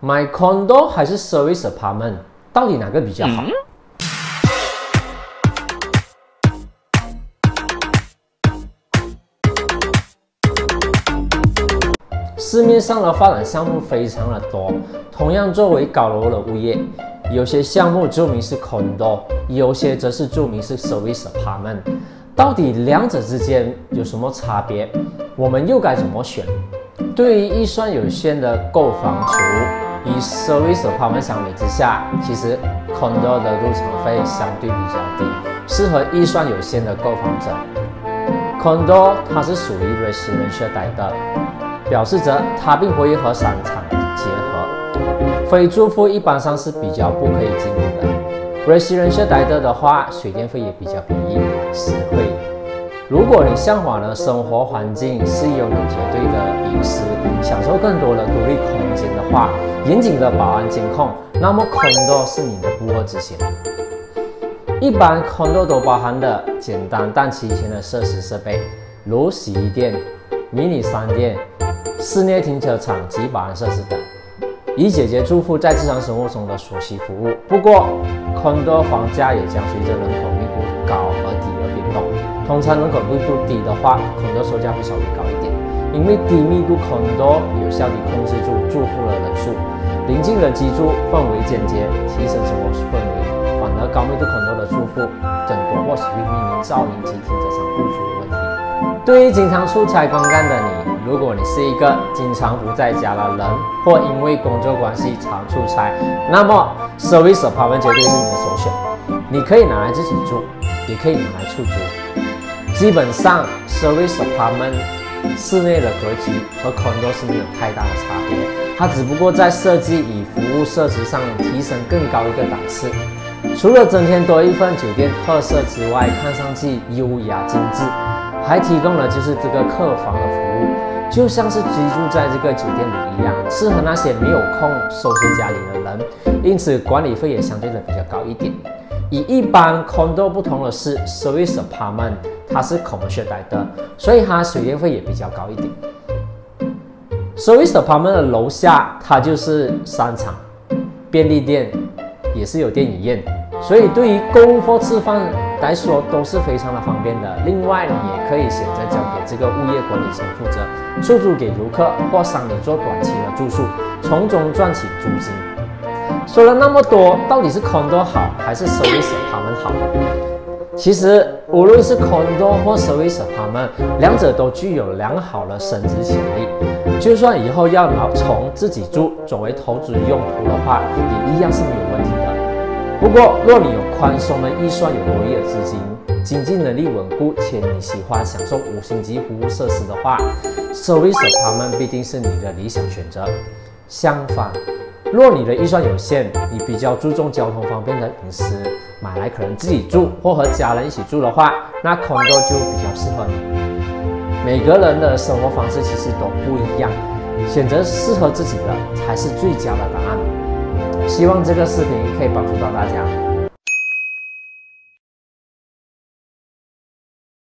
买 condo 还是 service apartment，到底哪个比较好？市面上的发展项目非常的多，同样作为高楼的物业，有些项目注明是 condo，有些则是注明是 service apartment。到底两者之间有什么差别？我们又该怎么选？对于预算有限的购房族，以 service apartment 相比之下，其实 condo 的入场费相对比较低，适合预算有限的购房者。condo 它是属于 residential 的，表示着它并不会和商场结合，非住户一般上是比较不可以进入的。residential 的话，水电费也比较便宜，实惠。如果你向往的生活环境是拥有绝对的隐私，享受更多的独立空间的话，严谨的保安监控，那么 condo 是你的不二之选。一般 condo 都包含的简单但齐全的设施设备，如洗衣店、迷你商店、室内停车场及保安设施等，以解决住户在日常生活中的所需服务。不过，condo 房价也将随着人口密度高。通常人口密度低的话孔的售价会稍微高一点，因为低密度 condo 有效地控制住住户的人数，邻近的居住氛围简洁，提升生活氛围。反而高密度 condo 的住户增多，或许会面临噪音及停车场不足的问题。对于经常出差观干的你，如果你是一个经常不在家的人，或因为工作关系常出差，那么 service apartment 绝对是你的首选。你可以拿来自己住，也可以拿来出租。基本上，service apartment 室内的格局和 condo 是没有太大的差别，它只不过在设计与服务设施上提升更高一个档次。除了增添多一份酒店特色之外，看上去优雅精致，还提供了就是这个客房的服务，就像是居住在这个酒店里一样，适合那些没有空收拾家里的人，因此管理费也相对的比较高一点。与一般 condo 不同的是，service apartment 它是 commercial 的，所以它水电费也比较高一点。service apartment 的楼下它就是商场、便利店，也是有电影院，所以对于购物或吃饭来说都是非常的方便的。另外，你也可以选择交给这个物业管理层负责，出租给游客或商人做短期的住宿，从中赚取租金。说了那么多，到底是 condo 好还是 service apartment 好？其实无论是 condo 或 service apartment，两者都具有良好的升值潜力。就算以后要拿从自己住转为投资用途的话，也一样是没有问题的。不过，若你有宽松的预算、有多余的资金、经济能力稳固，且你喜欢享受五星级服务设施的话，service apartment 必定是你的理想选择。相反，若你的预算有限，你比较注重交通方便的隐私，买来可能自己住或和家人一起住的话，那 condo 就比较适合你。每个人的生活方式其实都不一样，选择适合自己的才是最佳的答案。希望这个视频可以帮助到大家。